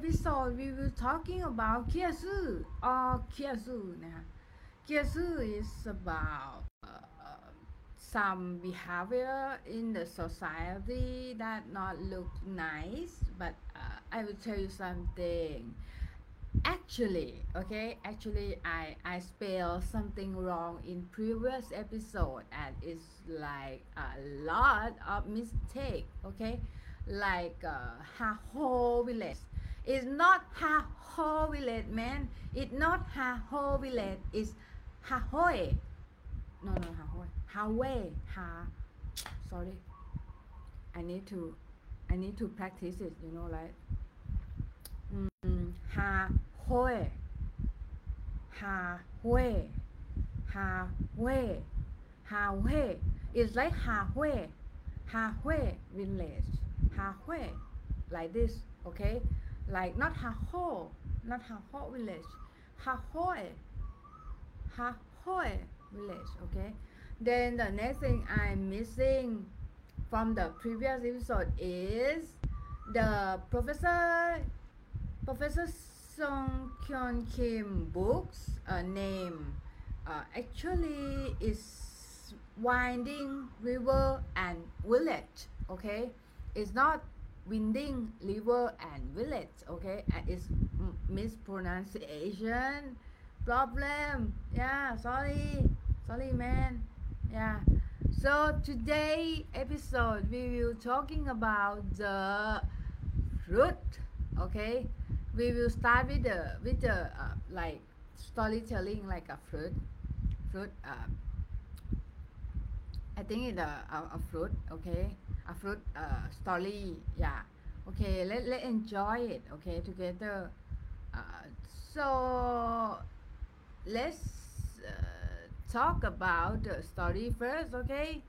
episode we will talking about เคียซื่อ or เคียซื่อนะคะเคียซื่อ is about uh, some behavior in the society that not look nice but uh, I will tell you something actually okay actually I I spell something wrong in previous episode and it's like a lot of mistake okay like uh, ha ho village it's not ha ho village man. It's not ha ho village it's ha hoi no no ha hoi ha. Ha sorry. I need to I need to practice it you know like mm, ha hoi ha hoi ha ha it's like ha way ha village ha like this okay like not ha ho not ha ho village. Ha hoi ha hoi village okay? Then the next thing i'm missing from the previous episode is the professor professor song kyun kim books uh, name uh, actually is winding river and village okay? It's not winding river and village okay? And it's mispronunciation problem. Yeah sorry. Sorry man. Yeah. So today episode we will talking about the fruit okay? We will start with the with the uh, like storytelling like a fruit fruit uh, I think it's a, a, a fruit okay a fruit uh, story yeah. Okay let, let enjoy it okay together. Uh, so let's uh, talk about the story first okay?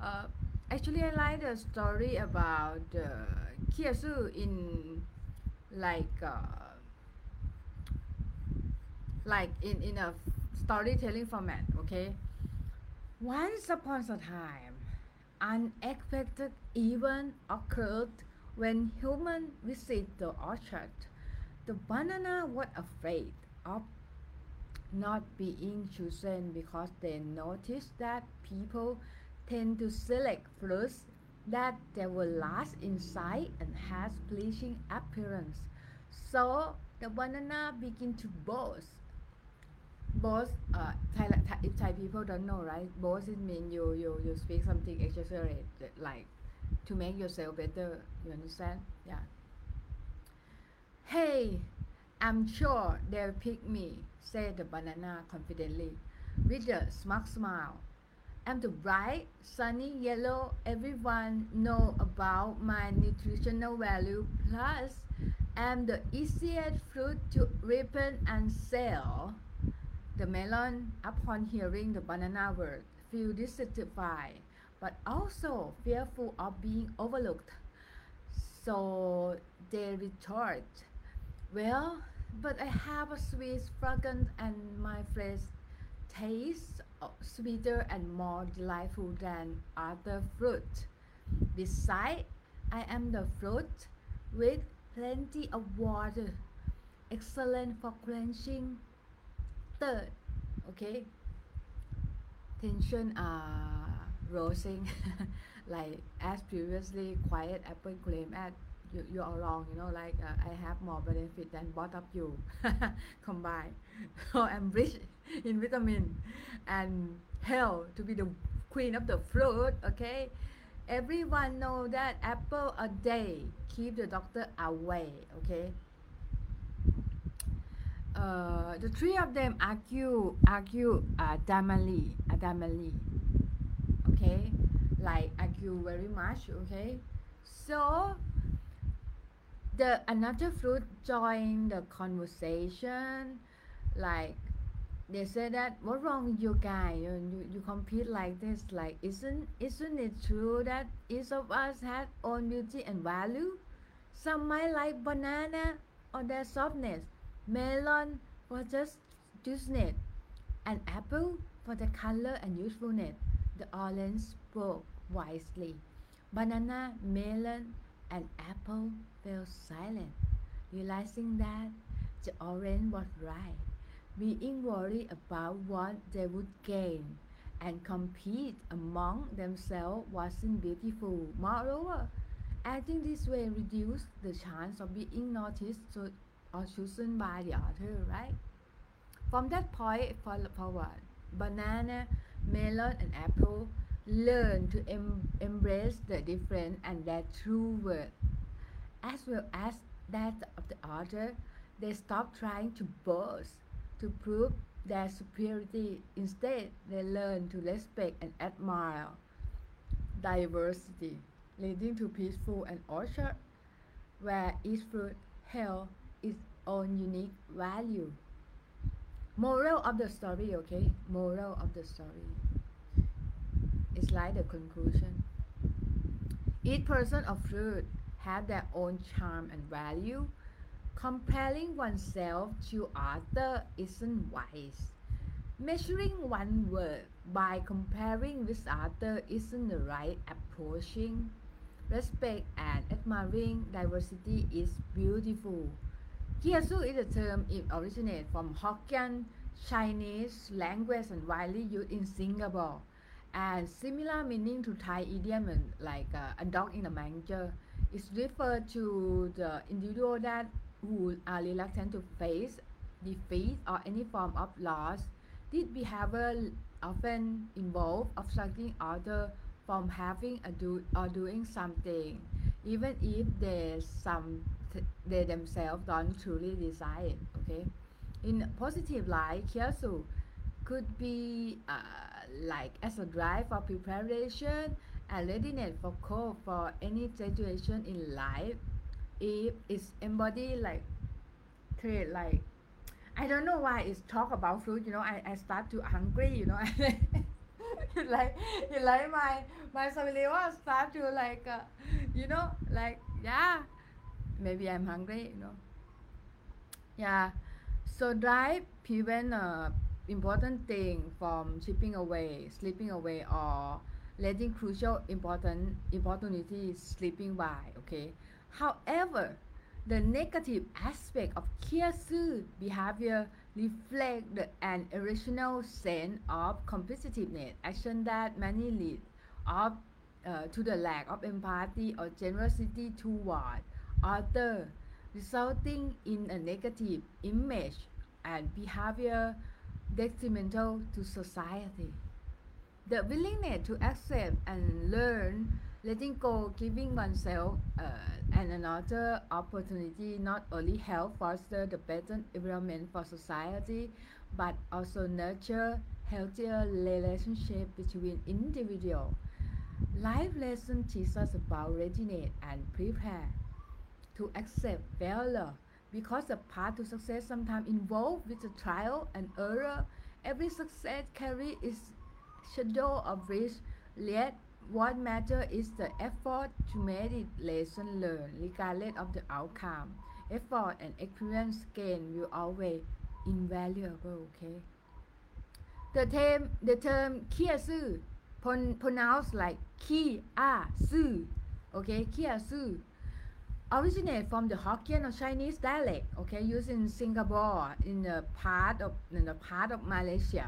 Uh, actually I like the story about uh, Kiasu in like uh, like in in a storytelling format okay? Once upon a time unexpected event occurred when humans visit the orchard the banana was afraid of not being chosen because they noticed that people tend to select fruits that they will last in sight and has pleasing appearance. So the banana begin to boast. Boast, uh, Thai, Thai, if Thai people don't know, right? Boast it mean you you you speak something exaggerate, like to make yourself better. You understand? Yeah. Hey, I'm sure they'll pick me, said the banana confidently, with a smug smile. I'm the bright, sunny yellow everyone know about my nutritional value. Plus, I'm the easiest fruit to ripen and sell. The melon, upon hearing the banana word, feel dissatisfied, but also fearful of being overlooked. So they retort, Well, but I have a sweet fragrance and my flesh tastes uh, sweeter and more delightful than other fruit. Besides, I am the fruit with plenty of water, excellent for quenching thirst. Okay, tension are rising, like as previously quiet apple claim at you, you are wrong you know like uh, I have more benefit than both of you. Combined. So I'm rich in vitamin and health to be the queen of the fruit okay? Everyone know that apple a day keep the doctor away okay uh, the three of them argue argue adamantly adamantly okay? Like argue very much okay? So the another fruit join the conversation. Like they say that what wrong with you guy? You, you, you compete like this. Like isn't isn't it true that each of us has own beauty and value? Some might like banana or their softness melon for just juiciness and apple for the color and usefulness the orange spoke wisely. Banana melon and apple fell silent. Realizing that the orange was right, being worried about what they would gain and compete among themselves wasn't beautiful. Moreover, acting this way reduced the chance of being noticed or chosen by the other, right? From that point forward, banana, melon, and apple learn to em- embrace the different and their true worth, as well as that of the other. They stop trying to boast, to prove their superiority. Instead, they learn to respect and admire diversity, leading to peaceful and orchard where each fruit held its own unique value. Moral of the story, okay? Moral of the story. It's like the conclusion. Each person or fruit have their own charm and value Comparing oneself to other isn't wise. Measuring one worth by comparing with other isn't the right approaching. Respect and admiring diversity is beautiful. Kiasu is a term it originates from Hokkien Chinese language and widely used in Singapore and similar meaning to Thai idiom like uh, a dog in a manger. It refers to the individual that who are reluctant to face defeat or any form of loss. This behavior often involves obstructing others from having a do or doing something, even if they some they themselves don't truly desire it. Okay, in positive light, Kiasu could be uh, like as a drive for preparation and readiness for cope for any situation in life if it's embodied like create like I don't know why it's talk about food you know I, I start to hungry you know like like my my familiar start to like uh, you know like yeah maybe I'm hungry you know. Yeah. So drive prevent uh, important thing from chipping away slipping away or letting crucial important opportunities slipping by okay? However, the negative aspect of Kiasu behavior reflect the, an irrational sense of competitiveness, action that many lead up uh, to the lack of empathy or generosity toward others, resulting in a negative image and behavior detrimental to society. The willingness to accept and learn letting go, giving oneself uh, and another opportunity not only help foster the better environment for society, but also nurture healthier relationship between individuals. Life lesson teaches us about readiness and prepare to accept failure because the path to success sometimes involved with the trial and error. Every success carries its shadow of risk, yet what matters is the effort to make it lesson learned regardless of the outcome. Effort and experience gained will always invaluable. Okay. The term the term kiasu pronounced like ki a su. Okay, kiasu originate from the Hokkien or Chinese dialect. Okay, used in Singapore in the part of in the part of Malaysia.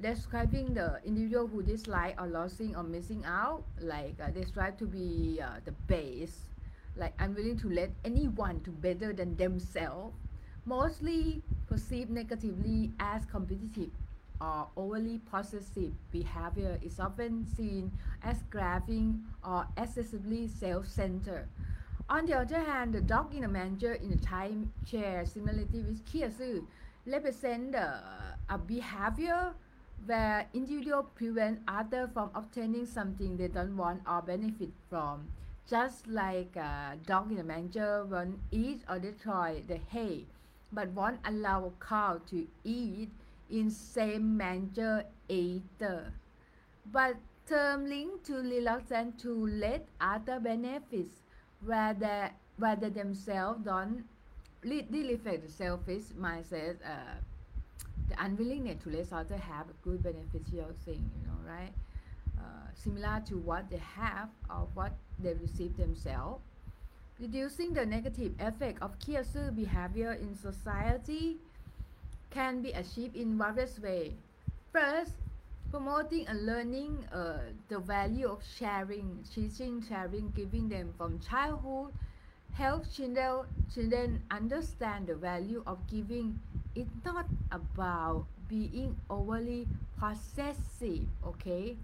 Describing the individual who dislike or losing or missing out like uh, they strive to be uh, the best like unwilling to let anyone to better than themselves. Mostly perceived negatively as competitive or overly possessive behavior is often seen as grabbing or excessively self-centered on the other hand the dog in the manger in the time share similarity with kiasu represent uh, a behavior where individuals prevent others from obtaining something they don't want or benefit from. Just like a dog in a manger won't eat or destroy the hay, but won't allow a cow to eat in same manger either. But term linked to reluctant to let other benefits where they, where they themselves don't really reflect the selfish mindset uh, the unwillingness to let others have a good beneficial thing, you know, right? Uh, similar to what they have or what they receive themselves. reducing the negative effect of kiasu behavior in society can be achieved in various ways. First, promoting and learning uh, the value of sharing, teaching, sharing, giving them from childhood help children, children understand the value of giving. It's not about being overly possessive, okay?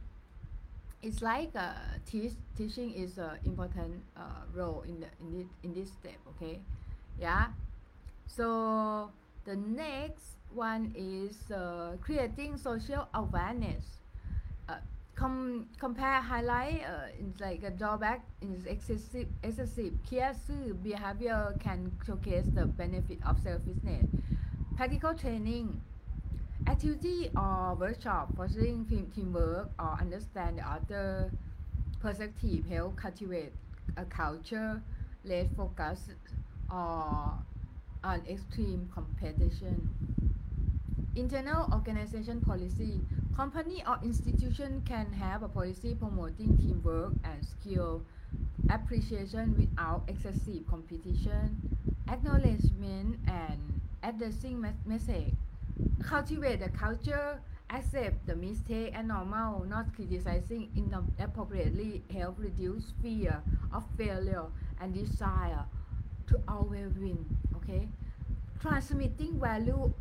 It's like uh, teach, teaching is an important uh, role in, the, in, this, in this step, okay? Yeah. So the next one is uh, creating social awareness. Uh, com- compare highlight uh, like a drawback is excessive excessive kiasu behavior can showcase the benefit of selfishness. Practical training activity or workshop fostering team- teamwork or understand the other perspective help cultivate a culture less focus or on extreme competition. Internal organization policy. Company or institution can have a policy promoting teamwork and skill appreciation without excessive competition, acknowledgement and addressing mes- message. Cultivate the culture, accept the mistake and normal, not criticizing inappropriately help reduce fear of failure and desire to always win. Okay, transmitting value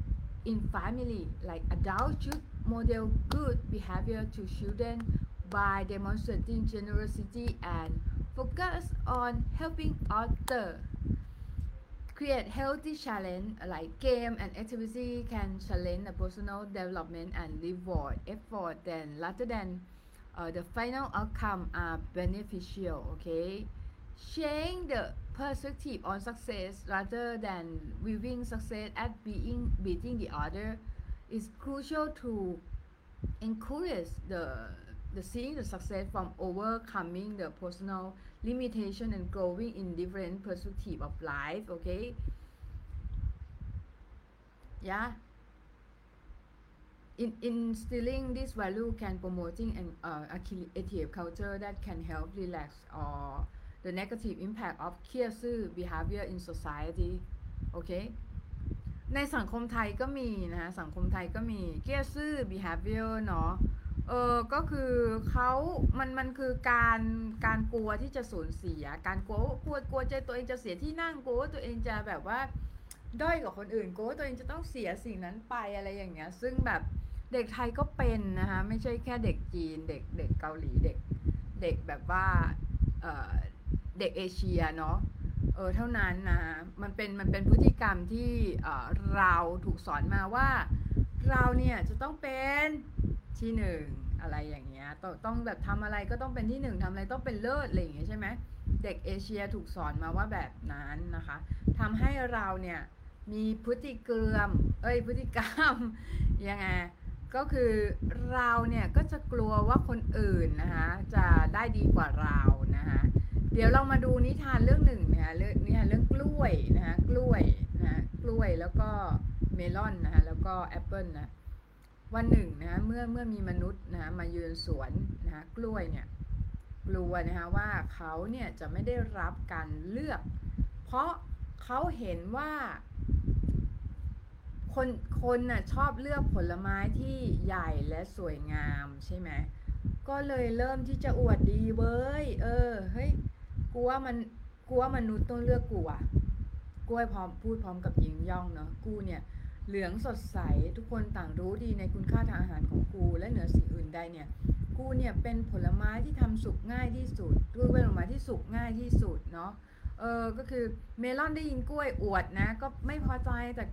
in family like adults should model good behavior to children by demonstrating generosity and focus on helping others. Create healthy challenge like game and activity can challenge the personal development and reward effort then rather than uh, the final outcome are beneficial okay change the perspective on success rather than viewing success as being beating the other is crucial to encourage the the seeing the success from overcoming the personal limitation and growing in different perspective of life okay? Yeah? In instilling this value can promoting an uh, creative culture that can help relax or the negative impact of เครียดซื่อ behavior in society โอเค ในสังคมไทยก็มีนะฮะสังคมไทยก็มีเกียซื่อ behavior เนาะเออก็คือเขามัน มันคือการ การกลัวที่จะสูญเสีย การกลัว กลัว กลัวใจตัวเองจะเสียที่นั่ง กลัวว่าตัวเองจะแบบว่า ด้อยกว่าคนอื่น กลัวว่าตัวเองจะต้องเสียสิ่งนั้นไปอะไรอย่างเงี้ย ซึ่งแบบเด็กไทยก็เป็นนะคะ ไม่ใช่แค่เด็กจีน เด็ก เด็กเกาหลี เด็ก เด็กแบบว่า เออ เด็กเอเชียเนาะเออเท่านั้นนะมันเป็นมันเป็นพฤติกรรมที่เเราถูกสอนมาว่า เราเนี่ยจะต้องเป็นที่หนึ่งอะไรอย่างเงี้ยต้องต้องแบบทำอะไรก็ต้องเป็นที่หนึ่งทำอะไรต้องเป็นเลิศอะไรอย่างเงี้ยใช่ไหมเด็กเอเชียถูกสอนมาว่าแบบนั้นนะคะทำให้เราเนี่ยมีพฤติกรรมเอ้ยพฤติกรรมยังไงก็คือเราเนี่ยก็จะกลัวว่าคนอื่นนะคะจะได้ดีกว่าเรานะคะ เดี๋ยวเรามาดูนิทานเรื่องหนึ่งนะคะเรื่องนิทานเรื่องกล้วยนะคะกล้วยนะกล้วยแล้วก็เมลอนนะคะแล้วก็แอปเปิลนะวันหนึ่งนะเมื่อเมื่อมีมนุษย์นะมายืนสวนนะกล้วยเนี่ยกลัวนะคะว่าเขาเนี่ยจะไม่ได้รับการเลือก เพราะเขาเห็นว่า คนคนน่ะชอบเลือกผลไม้ที่ใหญ่และสวยงามใช่ไหมก็เลยเริ่มที่จะอวดดีเว้ย เออ เฮ้ย กูว่ามันกูว่ามนุษย์ต้องเลือกกูอะกล้วยพร้อมพูดพร้อมกับหญิงย่องเนาะกูเนี่ย เหลืองสดใสทุกคนต่างรู้ดีในคุณค่าทางอาหารของกูและเหนือสิ่งอื่นใดเนี่ย กูเนี่ยเป็นผลไม้ที่ทำสุกง่ายที่สุดกูเป็นผลไม้ที่สุกง่ายที่สุดเนาะเออก็คือเมลอนได้ยินกล้วยอวดนะ ก็ไม่พอใจแต่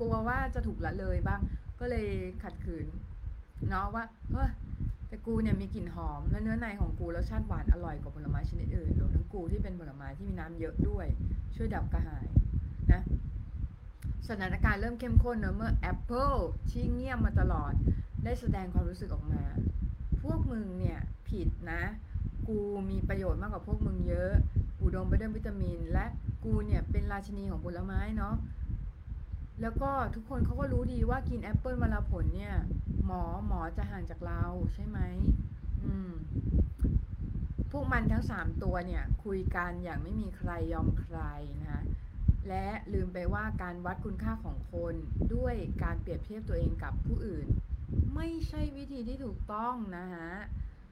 กลัวว่าจะถูกละเลยบ้าง ก็เลยขัดขืนเนาะว่าเฮ้ย แต่กูเนี่ยมีกลิ่นหอม และเนื้อในของกูรสชาติหวานอร่อยกว่าผลไม้ชนิดอื่นรวมทั้งกูที่เป็นผลไม้ที่มีน้ำเยอะด้วย ช่วยดับกระหายนะสถานการณ์เริ่มเข้มข้นเนอะเมื่อแอปเปิลที่เงียบมาตลอด ได้แสดงความรู้สึกออกมา พวกมึงเนี่ย ผิดนะ กูมีประโยชน์มากกว่าพวกมึงเยอะ อุดมไปด้วยวิตามิน และกูเนี่ยเป็นราชินีของผลไม้เนาะแล้วก็ทุกคนเขาก็รู้ดีว่ากินแอปเปิลมาลาผลเนี่ย หมอหมอจะห่างจากเราใช่ไหมอืม พวกมันทั้ง3ตัวเนี่ย คุยกันอย่างไม่มีใครยอมใครนะคะและลืมไปว่าการวัดคุณค่าของคนด้วยการเปรียบเทียบตัวเองกับผู้อื่น ไม่ใช่วิธีที่ถูกต้องนะฮะ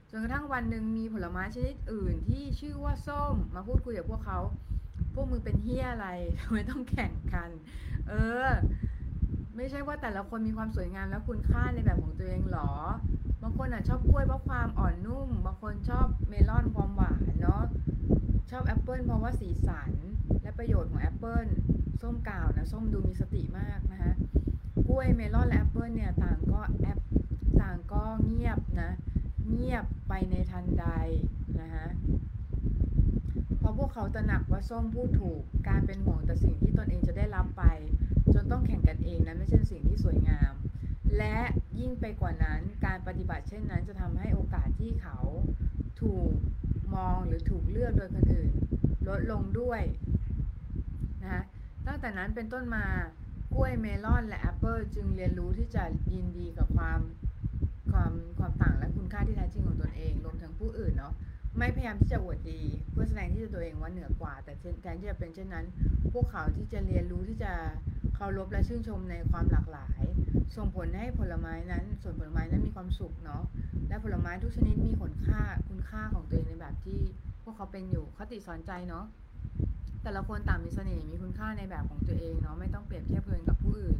จนกระทั่งวันหนึ่งมีผลไม้ชนิดอื่นที่ชื่อว่าส้ม มาพูดคุยกับพวกเขา พวกมึงเป็นเฮียอะไรทำไมต้องแข่งกัน เออ ไม่ใช่ว่าแต่ละคนมีความสวยงามและคุณค่าในแบบของตัวเองหรอ บางคนอะชอบกล้วยเพราะความอ่อนนุ่ม บางคนชอบเมลอนความหวานเนาะ ชอบแอปเปิลเพราะว่าสีสันและประโยชน์ของแอปเปิลส้มกลาวนะส้มดูมีสติมากนะคะกล้วยเมลอนและแอปเปิลเนี่ยต่างก็แอปต่างก็เงียบนะ เงียบไปในทันใดนะคะเพราะพวกเขาตระหนักว่าส้มพูดถูกการเป็นห่วงแต่สิ่งที่ตนเองจะได้รับไป จนต้องแข่งกันเองนั้นไม่ใช่สิ่งที่สวยงาม และยิ่งไปกว่านั้นการปฏิบัติเช่นนั้น จะทำให้โอกาสที่เขาถูกมองหรือถูกเลือกโดยคนอื่น ลดลงด้วยนะตั้งแต่นั้นเป็นต้นมากล้วยเมลอนและแอปเปิลจึงเรียนรู้ที่จะยินดีกับความความความต่างและคุณค่าที่แท้จริงของตนเองรวมถึงผู้อื่นเนาะไม่พยายามที่จะอวดดี เพื่อแสดงที่ตัวเองว่าเหนือกว่า แต่แทนที่จะเป็นเช่นนั้น พวกเขาที่จะเรียนรู้ที่จะ เคารพและชื่นชมในความหลากหลาย ส่งผลให้ผลไม้นั้น ส่วนผลไม้นั้นมีความสุขเนาะและผลไม้ทุกชนิดมีคุณค่าคุณค่าของตัวเองในแบบที่พวกเขาเป็นอยู่คติสอนใจเนาะแต่ละคนต่างมีเสน่ห์มีคุณค่าในแบบของตัวเองเนาะไม่ต้องเปรียบเทียบตัวเองกับผู้อื่น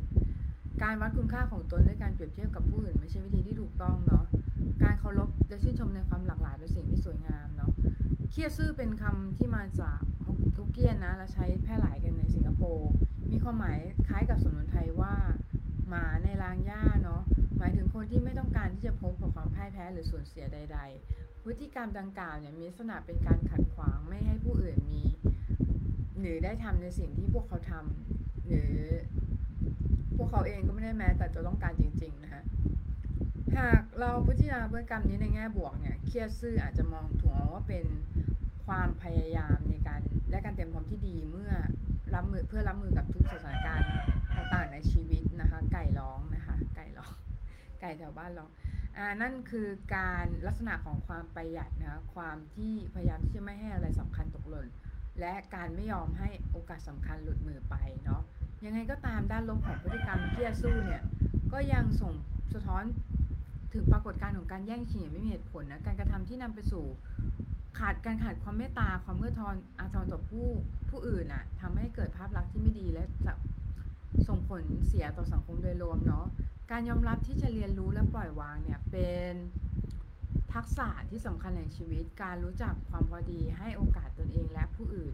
การวัดคุณค่าของตนด้วยการเปรียบเทียบกับผู้อื่น ไม่ใช่วิธีที่ถูกต้องเนาะการเคารพและชื่นชมในความหลากหลายเป็นสิ่งที่สวยงามเนาะเคียซื่อเป็นคำที่มาจากทุกเกียนนะและใช้แพร่หลายกันในสิงคโปร์ มีความหมายคล้ายกับสำนวนไทยว่า หมาในรางหญ้าเนาะหมายถึงคนที่ไม่ต้องการที่จะพบกับความพ่ายแพ้หรือสูญเสียใด ๆ พฤติกรรมดังกล่าวเนี่ยมีลักษณะเป็นการขัดขวางไม่ให้ผู้อื่นมี หรือได้ทำในสิ่งที่พวกเขาทำหรือ พวกเขาเองก็ไม่ได้แม้แต่จะต้องการจริง ๆ นะฮะหากเราพิจารณาพฤติกรรมนี้ในแง่บวกเนี่ยเครียดซื่ออาจจะมองถูกว่าเป็นความพยายามในการและการเตรียมพร้อมที่ดีเมื่อ รับมือเพื่อรับมือกับทุกสถานการณ์ต่างๆในชีวิตนะคะ ไก่ร้องนะคะ ไก่ร้อง ไก่แถวบ้านร้องอ่านั่นคือการลักษณะของความประหยัดนะคะความที่พยายามที่จะไม่ให้อะไรสำคัญตกหล่น และการไม่ยอมให้โอกาสสำคัญหลุดมือไปเนาะยังไงก็ตามด้านลบของพฤติกรรมที่จะสู้เนี่ยก็ยังส่งสะท้อนถึงปรากฏการณ์ของการแย่งชิงอย่างไม่มีเหตุผลนะการกระทำที่นำไปสู่ ขาดการขาดความเมตตาความเมื่อทอนอาทรต่อผู้ผู้อื่นน่ะทำให้เกิดภาพลักษณ์ที่ไม่ดีและจะส่งผลเสียต่อสังคมโดยรวมเนาะการยอมรับที่จะเรียนรู้และปล่อยวางเนี่ยเป็นทักษะที่สำคัญในชีวิต การรู้จักความพอดีให้โอกาสตนเองและผู้อื่น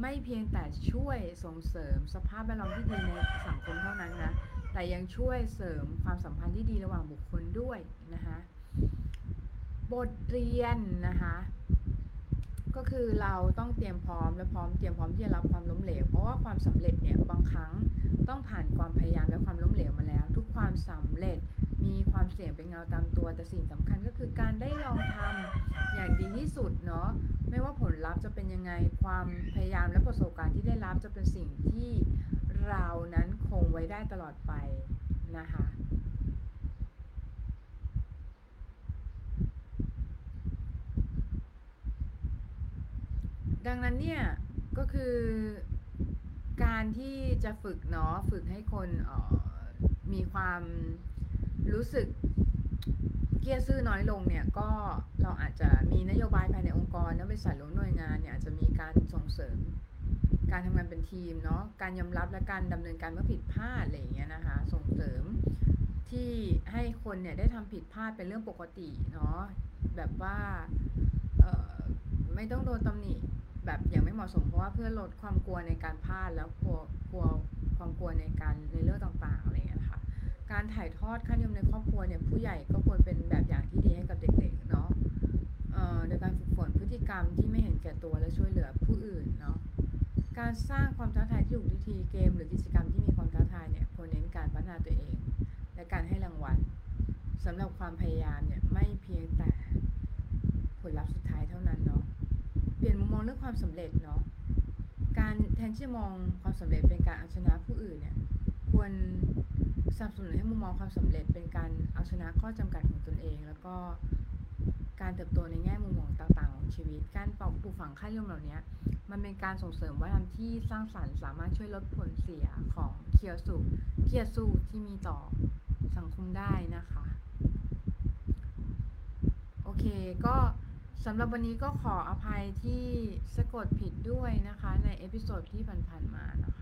ไม่เพียงแต่ช่วยส่งเสริมสภาพแวดล้อมที่ดีในสังคมเท่านั้นนะแต่ยังช่วยเสริมความสัมพันธ์ที่ดีระหว่างบุคคลด้วยนะคะบทเรียนนะคะ ก็คือเราต้องเตรียมพร้อมและพร้อมเตรียมพร้อมที่จะรับความล้มเหลว เพราะว่าความสำเร็จเนี่ยบางครั้งต้องผ่านความพยายามและความล้มเหลวมาแล้ว ทุกความสำเร็จมีความเสี่ยงเป็นเงาตามตัว แต่สิ่งสำคัญก็คือการได้ลองทำอย่างดีที่สุดเนาะไม่ว่าผลลัพธ์จะเป็นยังไงความพยายามและประสบการณ์ที่ได้รับจะเป็นสิ่งที่เรานั้นคงไว้ได้ตลอดไปนะคะ ดังนั้นเนี่ยก็คือการที่จะฝึกเนาะฝึกให้คนมีความรู้สึกเกียร์ซื่อน้อยลงเนี่ยก็เราอาจจะมีนโยบายภายในองค์กรและบริษัทหรือหน่วยงานเนี่ยอาจจะมีการส่งเสริม การทำงานเป็นทีมเนาะการยอมรับและการดำเนินการเมื่อผิดพลาดอะไรอย่างเงี้ยนะคะ ส่งเสริมที่ให้คนเนี่ยได้ทำผิดพลาดเป็นเรื่องปกติเนาะแบบว่าไม่ต้องโดนตำหนิ แบบอย่างไม่เหมาะสมเพราะว่าเพื่อลดความกลัวในการพลาดแล้วกลัวกลัวความกลัวในการในเรื่องต่างๆอะไรอย่างเงี้ยนะคะการถ่ายทอดค่านิยมในครอบครัวเนี่ยผู้ใหญ่ก็ควรเป็นแบบอย่างที่ดีให้กับเด็กๆเนาะโดยการฝึกฝนพฤติกรรมที่ไม่เห็นแก่ตัวและช่วยเหลือผู้อื่นเนาะการสร้างความท้าทายที่ถูกวิธีเกม หรือกิจกรรมที่มีความท้าทายเนี่ยควรเน้นการพัฒนาตัวเอง และการให้รางวัลสำหรับความพยายามเนี่ยไม่เพียงแต่ผลลัพธ์สุดท้ายเท่านั้นเนาะ เปลี่ยนมุมมองเรื่องความสำเร็จเนาะการแทนที่จะมองความสำเร็จเป็นการเอาชนะผู้อื่นเนี่ยควรสนับสนุนให้มุมมองความสำเร็จเป็นการเอาชนะข้อจำกัดของตนเอง แล้วก็การเติบโตในแง่มุมมองต่างๆของชีวิต การปลูกฝังค่านิยมเหล่านี้มันเป็นการส่งเสริมวัฒนธรรมที่สร้างสรรค์สามารถช่วยลดผลเสียของเคียวสุเคียสูที่มีต่อสังคมได้นะคะ โอเคก็ สำหรับวันนี้ก็ขออภัยที่สะกดผิดด้วยนะคะ ในเอพิโซดที่ผ่านๆมานะคะ